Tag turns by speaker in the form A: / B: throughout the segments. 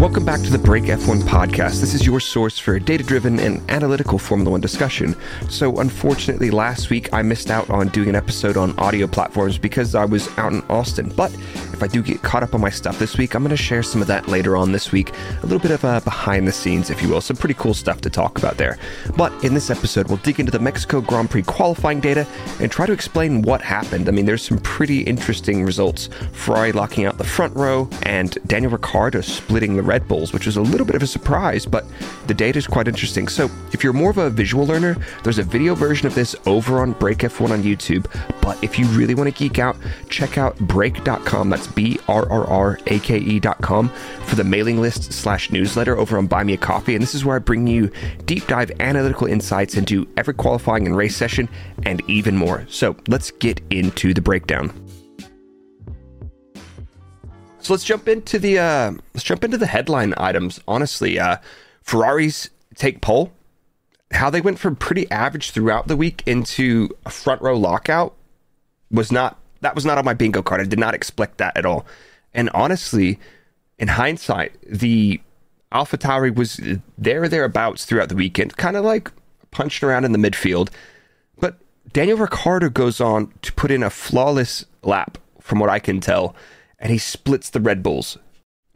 A: Welcome back to the Brrrake F1 podcast. This is your source for a data driven and analytical Formula One discussion. So, unfortunately, last week I missed out on doing an episode on audio platforms because I was out in Austin. But if I do get caught up on my stuff this week, I'm going to share some of that later on this week. A little bit of a behind the scenes, if you will. Some pretty cool stuff to talk about there. But in this episode, we'll dig into the Mexico Grand Prix qualifying data and try to explain what happened. I mean, there's some pretty interesting results. Ferrari locking out the front row and Daniel Ricciardo splitting the Red Bulls, which was a little bit of a surprise, but the data is quite interesting. So, if you're more of a visual learner, there's a video version of this over on Brrrake F1 on YouTube. But if you really want to geek out, check out brrrake.com. That's B R R R A K E.com for the mailing list slash newsletter over on Buy Me a Coffee. And this is where I bring you deep dive analytical insights into every qualifying and race session and even more. So, let's get into the breakdown. So let's jump into the uh, let's jump into the headline items. Honestly, uh, Ferraris take pole. How they went from pretty average throughout the week into a front row lockout was not that was not on my bingo card. I did not expect that at all. And honestly, in hindsight, the AlphaTauri was there thereabouts throughout the weekend, kind of like punching around in the midfield. But Daniel Ricciardo goes on to put in a flawless lap, from what I can tell and he splits the Red Bulls.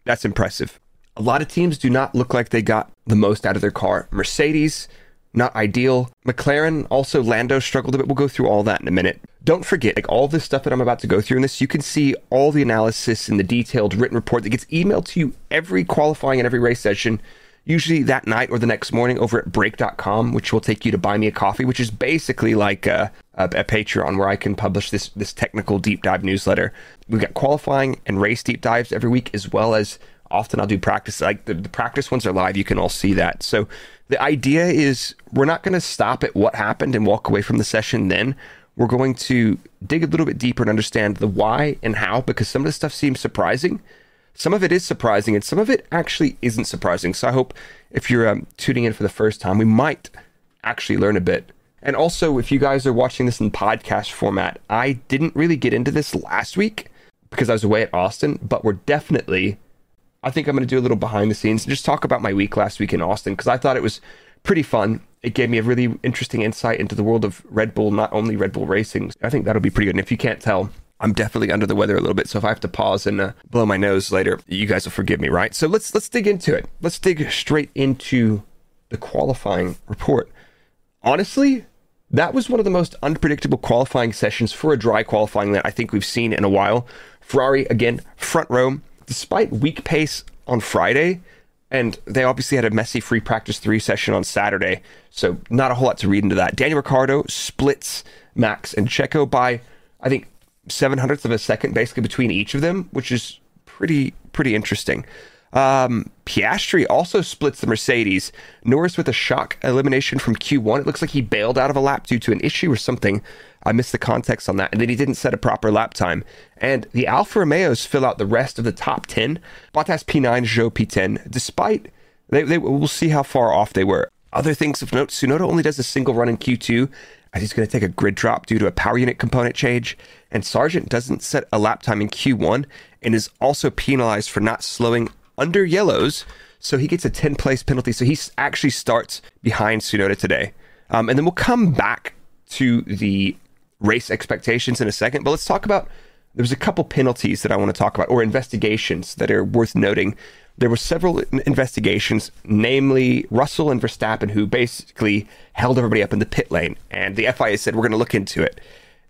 A: That's impressive. A lot of teams do not look like they got the most out of their car. Mercedes, not ideal. McLaren, also Lando struggled a bit. We'll go through all that in a minute. Don't forget, like all this stuff that I'm about to go through in this, you can see all the analysis in the detailed written report that gets emailed to you every qualifying and every race session usually that night or the next morning over at brrrake.com, which will take you to buy me a coffee, which is basically like a, a, a, Patreon where I can publish this, this technical deep dive newsletter. We've got qualifying and race deep dives every week, as well as often I'll do practice. Like the, the practice ones are live. You can all see that. So the idea is we're not going to stop at what happened and walk away from the session then. We're going to dig a little bit deeper and understand the why and how, because some of the stuff seems surprising some of it is surprising, and some of it actually isn't surprising. So I hope if you're um, tuning in for the first time, we might actually learn a bit. And also, if you guys are watching this in podcast format, I didn't really get into this last week because I was away at Austin, but we're definitely, I think I'm going to do a little behind the scenes and just talk about my week last week in Austin because I thought it was pretty fun. It gave me a really interesting insight into the world of Red Bull, not only Red Bull racing. I think that'll be pretty good. And if you can't tell, I'm definitely under the weather a little bit, so if I have to pause and uh, blow my nose later, you guys will forgive me, right? So let's let's dig into it. Let's dig straight into the qualifying report. Honestly, that was one of the most unpredictable qualifying sessions for a dry qualifying that I think we've seen in a while. Ferrari again, front row, despite weak pace on Friday, and they obviously had a messy free practice three session on Saturday, so not a whole lot to read into that. Daniel Ricciardo splits Max and Checo by I think seven hundredths of a second basically between each of them, which is pretty pretty interesting. Um, Piastri also splits the Mercedes. Norris with a shock elimination from Q1. It looks like he bailed out of a lap due to an issue or something. I missed the context on that. And then he didn't set a proper lap time. And the Alfa Romeos fill out the rest of the top 10. Bottas P9, Zhou P10, despite they, they we'll see how far off they were. Other things of note, Tsunoda only does a single run in Q2 as he's going to take a grid drop due to a power unit component change. And Sargent doesn't set a lap time in Q1 and is also penalized for not slowing under yellows. So he gets a 10 place penalty. So he actually starts behind Tsunoda today. Um, and then we'll come back to the race expectations in a second. But let's talk about there's a couple penalties that I want to talk about or investigations that are worth noting there were several investigations, namely Russell and Verstappen, who basically held everybody up in the pit lane. And the FIA said, we're going to look into it.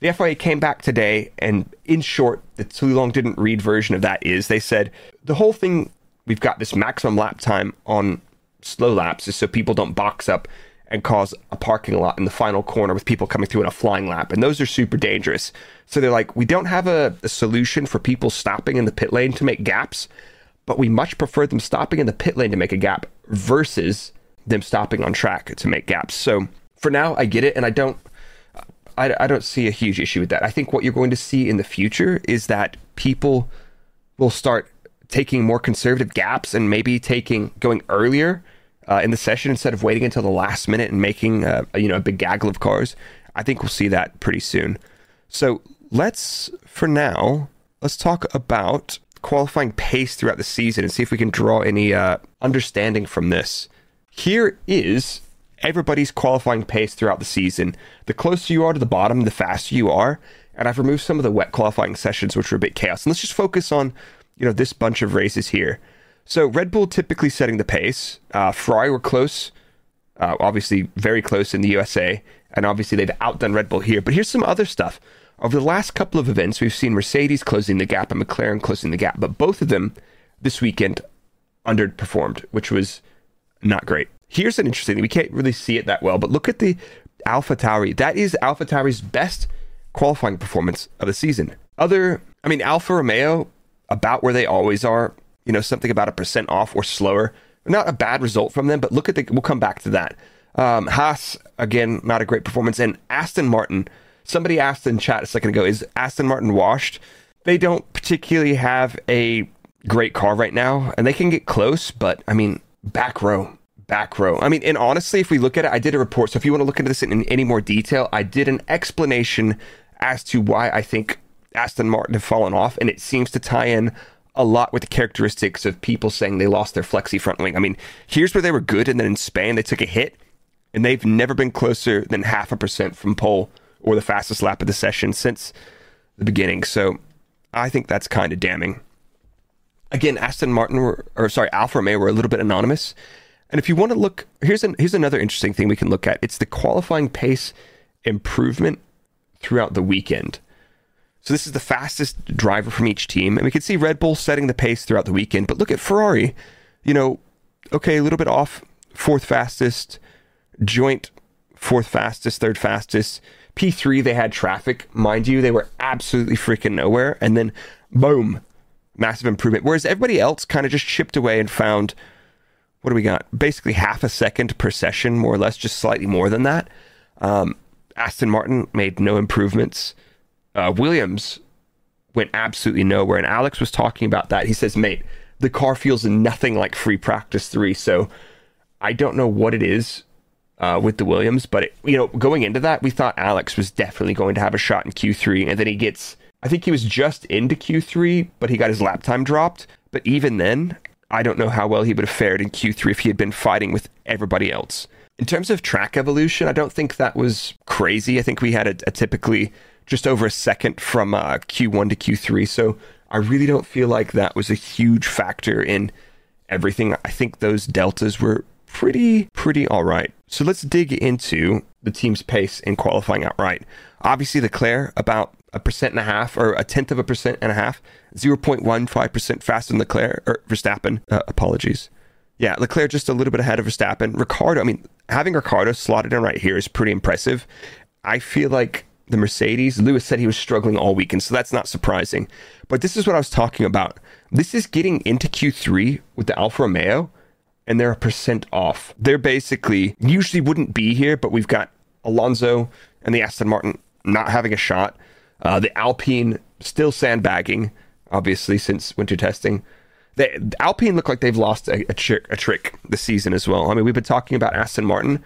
A: The FIA came back today, and in short, the too long didn't read version of that is they said the whole thing, we've got this maximum lap time on slow laps is so people don't box up and cause a parking lot in the final corner with people coming through in a flying lap. And those are super dangerous. So they're like, we don't have a, a solution for people stopping in the pit lane to make gaps but we much prefer them stopping in the pit lane to make a gap versus them stopping on track to make gaps. So for now, I get it, and I don't. I, I don't see a huge issue with that. I think what you're going to see in the future is that people will start taking more conservative gaps and maybe taking going earlier uh, in the session instead of waiting until the last minute and making uh, you know a big gaggle of cars. I think we'll see that pretty soon. So let's for now let's talk about qualifying pace throughout the season and see if we can draw any uh, understanding from this. Here is everybody's qualifying pace throughout the season. The closer you are to the bottom, the faster you are. And I've removed some of the wet qualifying sessions, which were a bit chaos. And let's just focus on, you know, this bunch of races here. So Red Bull typically setting the pace. Uh, Ferrari were close, uh, obviously very close in the USA, and obviously they've outdone Red Bull here. But here's some other stuff. Over the last couple of events, we've seen Mercedes closing the gap and McLaren closing the gap, but both of them this weekend underperformed, which was not great. Here's an interesting thing. We can't really see it that well, but look at the Alpha Tauri. That is Alpha Tauri's best qualifying performance of the season. Other, I mean, Alfa Romeo, about where they always are, you know, something about a percent off or slower. Not a bad result from them, but look at the, we'll come back to that. Um, Haas, again, not a great performance. And Aston Martin, somebody asked in chat a second ago, is Aston Martin washed? They don't particularly have a great car right now, and they can get close, but I mean, back row, back row. I mean, and honestly, if we look at it, I did a report. So if you want to look into this in any more detail, I did an explanation as to why I think Aston Martin have fallen off, and it seems to tie in a lot with the characteristics of people saying they lost their flexi front wing. I mean, here's where they were good, and then in Spain they took a hit, and they've never been closer than half a percent from pole or the fastest lap of the session since the beginning. So I think that's kind of damning. Again, Aston Martin were, or sorry, Alfa Romeo were a little bit anonymous. And if you want to look, here's an, here's another interesting thing we can look at. It's the qualifying pace improvement throughout the weekend. So this is the fastest driver from each team, and we can see Red Bull setting the pace throughout the weekend. But look at Ferrari, you know, okay, a little bit off, fourth fastest, joint fourth fastest, third fastest. P3 they had traffic, mind you, they were absolutely freaking nowhere, and then boom, massive improvement. Whereas everybody else kind of just chipped away and found what do we got? Basically half a second per session, more or less, just slightly more than that. Um, Aston Martin made no improvements. Uh, Williams went absolutely nowhere. And Alex was talking about that. He says, mate, the car feels nothing like free practice three. So I don't know what it is uh, with the Williams, but it, you know, going into that, we thought Alex was definitely going to have a shot in Q3, and then he gets. I think he was just into Q3, but he got his lap time dropped. But even then, I don't know how well he would have fared in Q3 if he had been fighting with everybody else. In terms of track evolution, I don't think that was crazy. I think we had a, a typically just over a second from uh, Q1 to Q3. So I really don't feel like that was a huge factor in everything. I think those deltas were pretty, pretty all right. So let's dig into the team's pace in qualifying outright. Obviously, Leclerc about a percent and a half or a tenth of a percent and a half, 0.15% faster than Leclerc or Verstappen. Uh, apologies. Yeah, Leclerc just a little bit ahead of Verstappen. Ricciardo, I mean, having Ricciardo slotted in right here is pretty impressive. I feel like the Mercedes, Lewis said he was struggling all weekend, so that's not surprising. But this is what I was talking about. This is getting into Q3 with the Alfa Romeo, and they're a percent off. They're basically usually wouldn't be here, but we've got Alonso and the Aston Martin not having a shot. Uh, the Alpine still sandbagging, obviously, since winter testing. They, Alpine look like they've lost a, a, a trick this season as well. I mean, we've been talking about Aston Martin.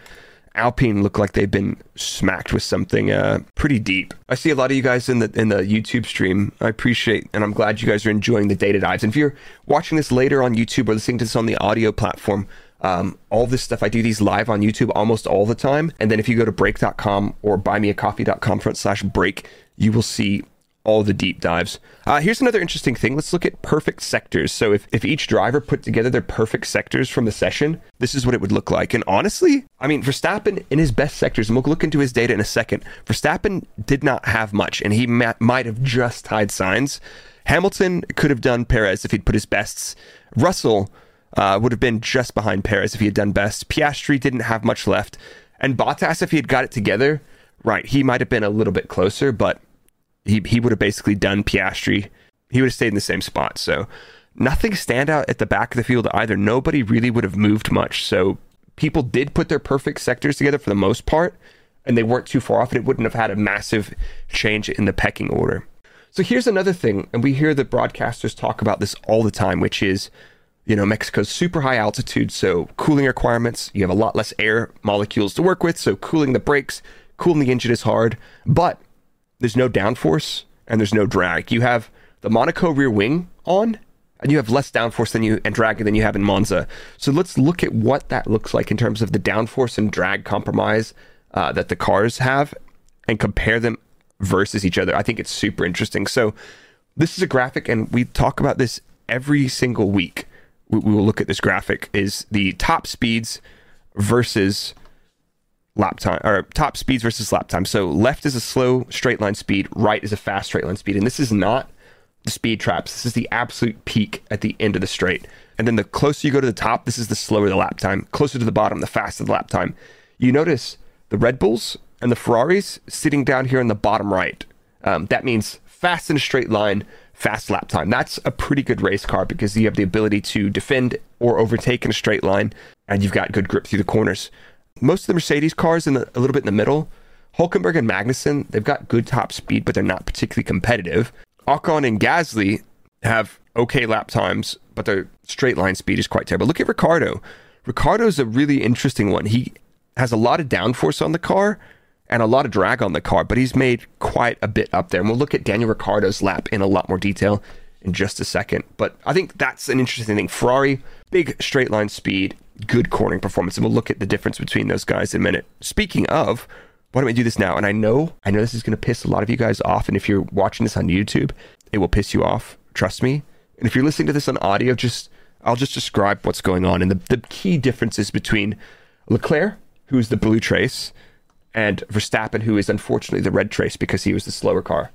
A: Alpine look like they've been smacked with something uh, pretty deep. I see a lot of you guys in the in the YouTube stream. I appreciate and I'm glad you guys are enjoying the data dives. And if you're watching this later on YouTube or listening to this on the audio platform, um, all this stuff I do these live on YouTube almost all the time. And then if you go to brrrake.com or buymeacoffee.com front slash break, you will see all the deep dives. Uh, here's another interesting thing. Let's look at perfect sectors. So if, if each driver put together their perfect sectors from the session, this is what it would look like. And honestly, I mean, Verstappen in his best sectors, and we'll look into his data in a second, Verstappen did not have much, and he ma- might have just tied Sainz. Hamilton could have done Perez if he'd put his bests. Russell uh, would have been just behind Perez if he had done best. Piastri didn't have much left. And Bottas, if he had got it together, right, he might have been a little bit closer, but he he would have basically done Piastri. He would have stayed in the same spot. So nothing stand out at the back of the field either. Nobody really would have moved much. So people did put their perfect sectors together for the most part, and they weren't too far off, and it wouldn't have had a massive change in the pecking order. So here's another thing, and we hear the broadcasters talk about this all the time, which is, you know, Mexico's super high altitude, so cooling requirements, you have a lot less air molecules to work with, so cooling the brakes, cooling the engine is hard. But there's no downforce and there's no drag. You have the Monaco rear wing on and you have less downforce than you and drag than you have in Monza. So let's look at what that looks like in terms of the downforce and drag compromise uh, that the cars have, and compare them versus each other. I think it's super interesting. So this is a graphic, and we talk about this every single week. We, we will look at this graphic: is the top speeds versus lap time or top speeds versus lap time. So left is a slow straight line speed, right is a fast straight line speed. And this is not the speed traps. This is the absolute peak at the end of the straight. And then the closer you go to the top, this is the slower the lap time. Closer to the bottom, the faster the lap time. You notice the Red Bulls and the Ferraris sitting down here in the bottom right. Um, that means fast in a straight line, fast lap time. That's a pretty good race car because you have the ability to defend or overtake in a straight line, and you've got good grip through the corners most of the Mercedes cars in the, a little bit in the middle, Hulkenberg and Magnussen, they've got good top speed, but they're not particularly competitive. Ocon and Gasly have okay lap times, but their straight line speed is quite terrible. Look at Ricciardo. Ricciardo's a really interesting one. He has a lot of downforce on the car and a lot of drag on the car, but he's made quite a bit up there. And we'll look at Daniel Ricciardo's lap in a lot more detail in just a second. But I think that's an interesting thing. Ferrari, big straight line speed, good cornering performance, and we'll look at the difference between those guys in a minute. Speaking of, why don't we do this now? And I know, I know this is going to piss a lot of you guys off, and if you're watching this on YouTube, it will piss you off. Trust me. And if you're listening to this on audio, just I'll just describe what's going on and the, the key differences between Leclerc, who's the blue trace, and Verstappen, who is unfortunately the red trace because he was the slower car.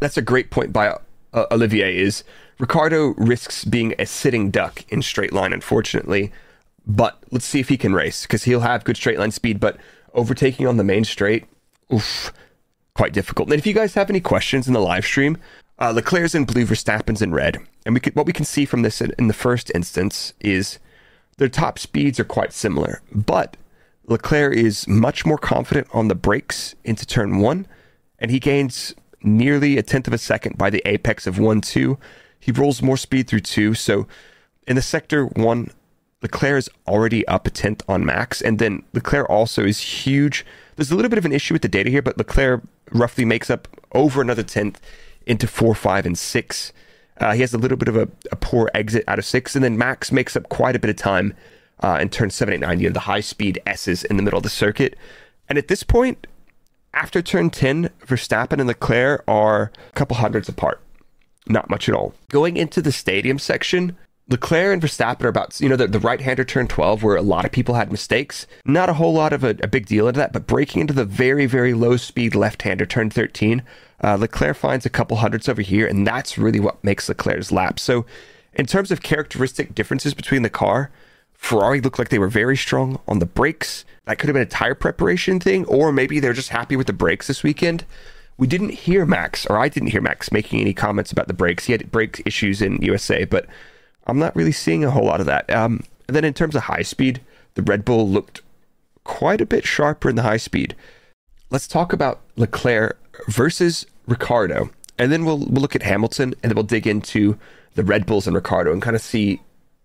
A: That's a great point by uh, Olivier. Is Ricciardo risks being a sitting duck in straight line, unfortunately, but let's see if he can race because he'll have good straight line speed. But overtaking on the main straight, oof, quite difficult. And if you guys have any questions in the live stream, uh, Leclerc's in blue, Verstappen's in red. And we could, what we can see from this in, in the first instance is their top speeds are quite similar, but Leclerc is much more confident on the brakes into turn one, and he gains nearly a tenth of a second by the apex of one, two. He rolls more speed through two. So in the sector one Leclerc is already up a tenth on Max, and then Leclerc also is huge. There's a little bit of an issue with the data here, but Leclerc roughly makes up over another tenth into four, five, and six. Uh, he has a little bit of a, a, poor exit out of six, and then Max makes up quite a bit of time uh, in turn seven, eight, nine. You know, the high speed S's in the middle of the circuit. And at this point, after turn 10, Verstappen and Leclerc are a couple hundreds apart. Not much at all. Going into the stadium section, Leclerc and Verstappen are about, you know, the, the right hander turn 12, where a lot of people had mistakes. Not a whole lot of a, a big deal into that, but braking into the very, very low speed left hander turn 13, uh, Leclerc finds a couple hundreds over here, and that's really what makes Leclerc's lap. So, in terms of characteristic differences between the car, Ferrari looked like they were very strong on the brakes. That could have been a tire preparation thing, or maybe they're just happy with the brakes this weekend. We didn't hear Max, or I didn't hear Max making any comments about the brakes. He had brake issues in USA, but I'm not really seeing a whole lot of that. Um, and then in terms of high speed, the Red Bull looked quite a bit sharper in the high speed. Let's talk about Leclerc versus Ricciardo, and then we'll we'll look at Hamilton, and then we'll dig into the Red Bulls and Ricciardo and kind of see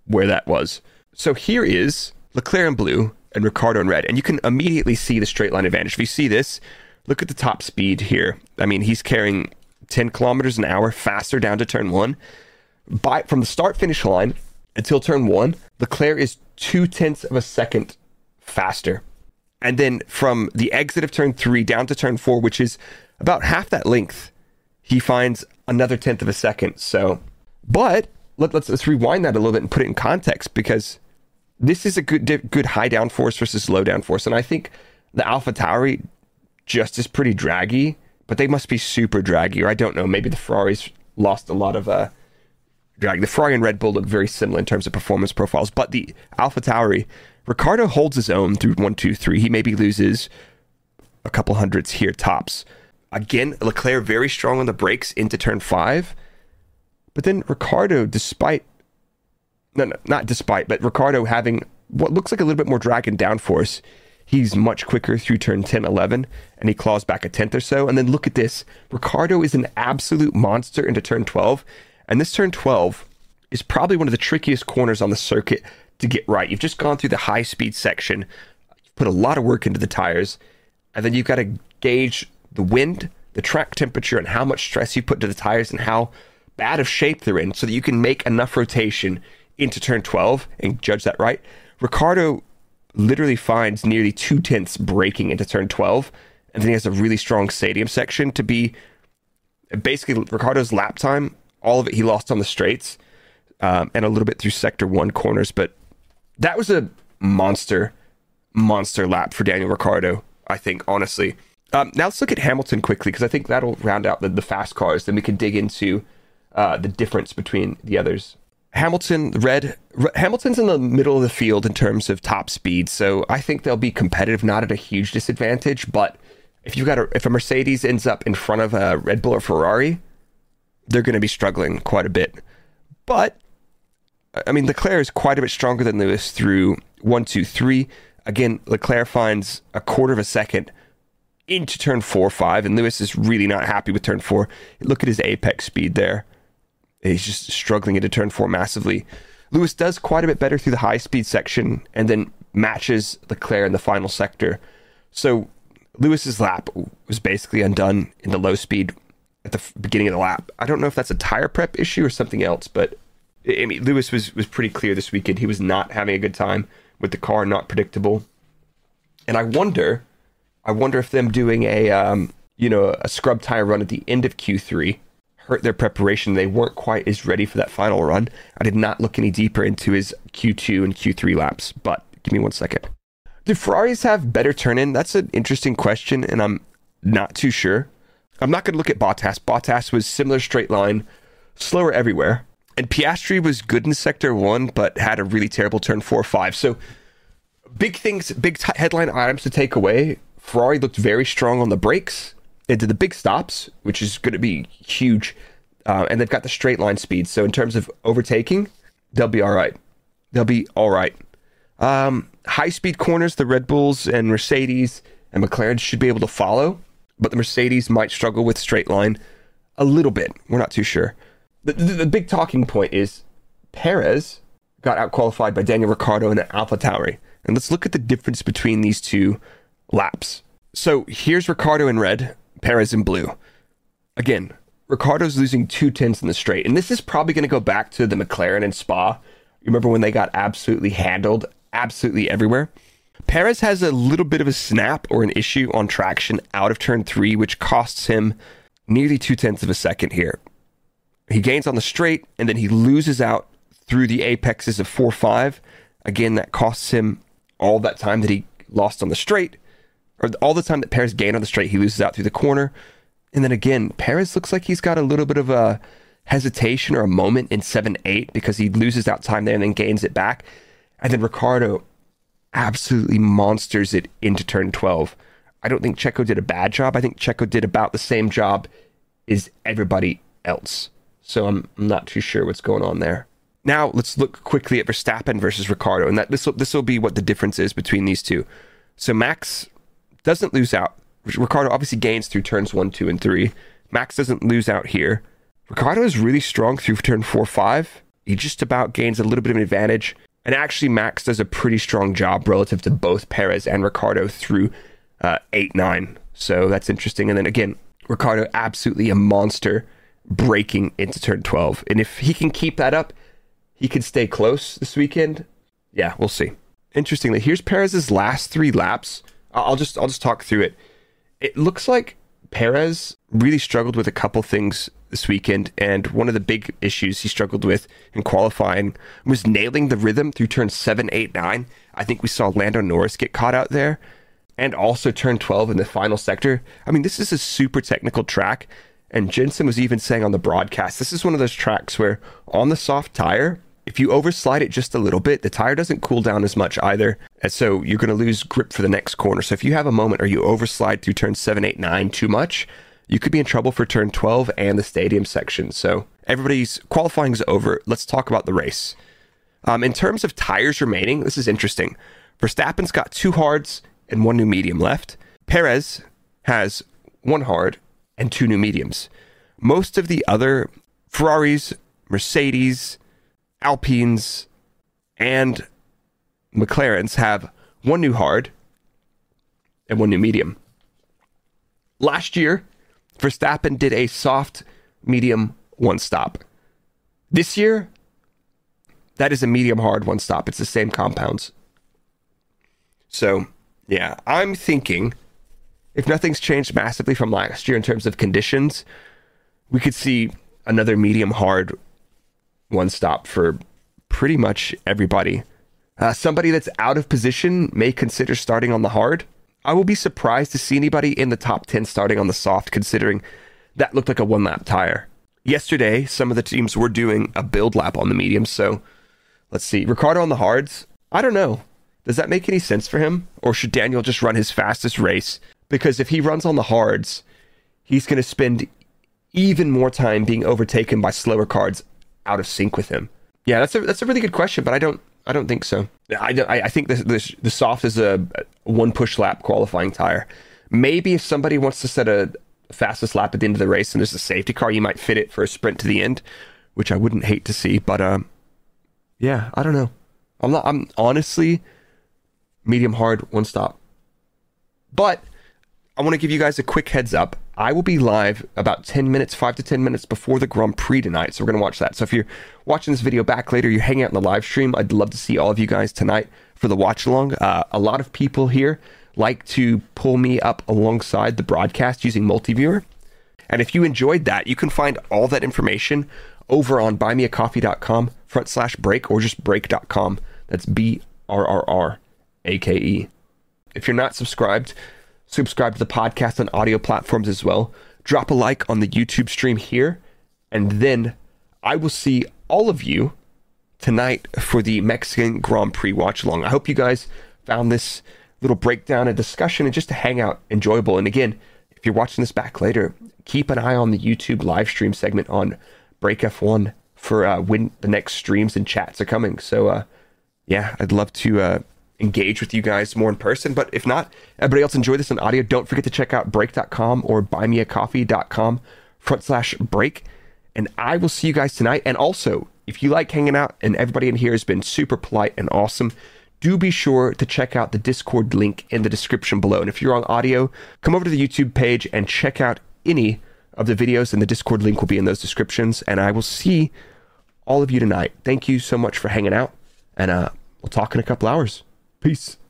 A: where that was. So here is Leclerc in blue and Ricciardo in red, and you can immediately see the straight line advantage. If you see this, look at the top speed here. I mean, he's carrying 10 kilometers an hour faster down to turn one by from the start finish line until turn one, Leclerc is two tenths of a second faster. And then from the exit of turn three down to turn four, which is about half that length, he finds another tenth of a second. So, but let, us let's rewind that a little bit and put it in context because this is a good good high downforce versus low downforce, and I think the Alpha Tauri just is pretty draggy, but they must be super draggy, or I don't know. Maybe the Ferraris lost a lot of uh, drag. The Ferrari and Red Bull look very similar in terms of performance profiles, but the Alpha Tauri, Ricciardo holds his own through one, two, three. He maybe loses a couple hundreds here tops. Again, Leclerc very strong on the brakes into turn five, but then Ricciardo, despite no, no, not despite, but Ricciardo having what looks like a little bit more drag and downforce, he's much quicker through turn 10, 11, and he claws back a tenth or so. And then look at this. Ricciardo is an absolute monster into turn 12 and this turn 12 is probably one of the trickiest corners on the circuit to get right. You've just gone through the high speed section, you've put a lot of work into the tires, and then you've got to gauge the wind, the track temperature, and how much stress you put to the tires and how bad of shape they're in so that you can make enough rotation into turn 12 and judge that right. Ricciardo literally finds nearly two tenths braking into turn 12, and then he has a really strong stadium section to be basically Ricciardo's lap time. All of it he lost on the straights um, and a little bit through sector one corners, but that was a monster, monster lap for Daniel Ricciardo. I think honestly. Um, now let's look at Hamilton quickly because I think that'll round out the, the fast cars. Then we can dig into uh, the difference between the others. Hamilton, red. Hamilton's in the middle of the field in terms of top speed, so I think they'll be competitive, not at a huge disadvantage. But if you've got a, if a Mercedes ends up in front of a Red Bull or Ferrari, they're going to be struggling quite a bit. But I mean, Leclerc is quite a bit stronger than Lewis through one, two, three. Again, Leclerc finds a quarter of a second into turn four, five, and Lewis is really not happy with turn four. Look at his apex speed there. He's just struggling into turn four massively. Lewis does quite a bit better through the high speed section and then matches Leclerc in the final sector. So Lewis's lap was basically undone in the low speed at the beginning of the lap. I don't know if that's a tire prep issue or something else, but I mean Lewis was was pretty clear this weekend. He was not having a good time with the car, not predictable. And I wonder, I wonder if them doing a um, you know a scrub tire run at the end of Q3 hurt their preparation. They weren't quite as ready for that final run. I did not look any deeper into his Q2 and Q3 laps, but give me one second. Do Ferraris have better turn in? That's an interesting question, and I'm not too sure. I'm not going to look at Bottas. Bottas was similar straight line, slower everywhere. And Piastri was good in sector one, but had a really terrible turn four or five. So big things, big t- headline items to take away. Ferrari looked very strong on the brakes into the big stops, which is going to be huge. Uh, and they've got the straight line speed. So in terms of overtaking, they'll be all right. They'll be all right. Um, high speed corners, the Red Bulls and Mercedes and McLaren should be able to follow, but the Mercedes might struggle with straight line a little bit. We're not too sure. The, the, the big talking point is Perez got out qualified by Daniel Ricciardo and the Alpha Tauri. And let's look at the difference between these two laps. So here's Ricciardo in red, Perez in blue. Again, Ricciardo's losing two tenths in the straight. And this is probably going to go back to the McLaren and Spa. You remember when they got absolutely handled, absolutely everywhere? Perez has a little bit of a snap or an issue on traction out of turn three, which costs him nearly two tenths of a second here. He gains on the straight and then he loses out through the apexes of 4 5. Again, that costs him all that time that he lost on the straight or all the time that Perez gained on the straight, he loses out through the corner. And then again, Perez looks like he's got a little bit of a hesitation or a moment in 7 8 because he loses out time there and then gains it back. And then Ricciardo absolutely monsters it into turn 12. I don't think Checo did a bad job. I think Checo did about the same job as everybody else. So I'm, not too sure what's going on there. Now let's look quickly at Verstappen versus Ricciardo, and that this will this will be what the difference is between these two. So Max doesn't lose out. Ricciardo obviously gains through turns one, two, and three. Max doesn't lose out here. Ricciardo is really strong through turn four, five. He just about gains a little bit of an advantage. And actually, Max does a pretty strong job relative to both Perez and Ricciardo through uh, eight, nine. So that's interesting. And then again, Ricciardo absolutely a monster braking into turn 12. And if he can keep that up, he could stay close this weekend. Yeah, we'll see. Interestingly, here's Perez's last three laps I'll just I'll just talk through it. It looks like Perez really struggled with a couple things this weekend, and one of the big issues he struggled with in qualifying was nailing the rhythm through turn seven, eight, nine. I think we saw Lando Norris get caught out there, and also turn 12 in the final sector. I mean, this is a super technical track, and Jensen was even saying on the broadcast, this is one of those tracks where on the soft tire, if you overslide it just a little bit, the tire doesn't cool down as much either. And so you're going to lose grip for the next corner. So if you have a moment or you overslide through turn 7, 8, 9 too much, you could be in trouble for turn 12 and the stadium section. So everybody's qualifying is over. Let's talk about the race. Um, in terms of tires remaining, this is interesting. Verstappen's got two hards and one new medium left. Perez has one hard and two new mediums. Most of the other Ferraris, Mercedes, Alpines, and McLarens have one new hard and one new medium. Last year, Verstappen did a soft, medium, one stop. This year, that is a medium hard one stop. It's the same compounds. So, yeah, I'm thinking if nothing's changed massively from last year in terms of conditions, we could see another medium hard one stop for pretty much everybody. Uh, somebody that's out of position may consider starting on the hard. I will be surprised to see anybody in the top 10 starting on the soft, considering that looked like a one lap tire. Yesterday, some of the teams were doing a build lap on the mediums, so let's see. Ricciardo on the hards? I don't know. Does that make any sense for him? Or should Daniel just run his fastest race? Because if he runs on the hards, he's going to spend even more time being overtaken by slower cards out of sync with him. Yeah, that's a that's a really good question, but I don't I don't think so. I I, I think the, the the soft is a one push lap qualifying tire. Maybe if somebody wants to set a fastest lap at the end of the race and there's a safety car, you might fit it for a sprint to the end, which I wouldn't hate to see. But um, yeah, I don't know. I'm not. I'm honestly medium hard one stop. But I want to give you guys a quick heads up. I will be live about 10 minutes, 5 to 10 minutes before the Grand Prix tonight. So we're going to watch that. So if you're watching this video back later, you're hanging out in the live stream, I'd love to see all of you guys tonight for the watch along. Uh, a lot of people here like to pull me up alongside the broadcast using Multiviewer. And if you enjoyed that, you can find all that information over on buymeacoffee.com front slash break or just brrrake.com. That's B R R R A K E. If you're not subscribed, subscribe to the podcast on audio platforms as well. Drop a like on the YouTube stream here, and then I will see all of you tonight for the Mexican Grand Prix watch along. I hope you guys found this little breakdown and discussion and just to hang out enjoyable. And again, if you're watching this back later, keep an eye on the YouTube live stream segment on Brrrake F1 for uh, when the next streams and chats are coming. So, uh, yeah, I'd love to uh, engage with you guys more in person. But if not, everybody else enjoy this in audio. Don't forget to check out brrrake.com or buymeacoffee.com front slash break. And I will see you guys tonight. And also, if you like hanging out and everybody in here has been super polite and awesome, do be sure to check out the Discord link in the description below. And if you're on audio, come over to the YouTube page and check out any of the videos, and the Discord link will be in those descriptions. And I will see all of you tonight. Thank you so much for hanging out, and uh, we'll talk in a couple hours. Peace.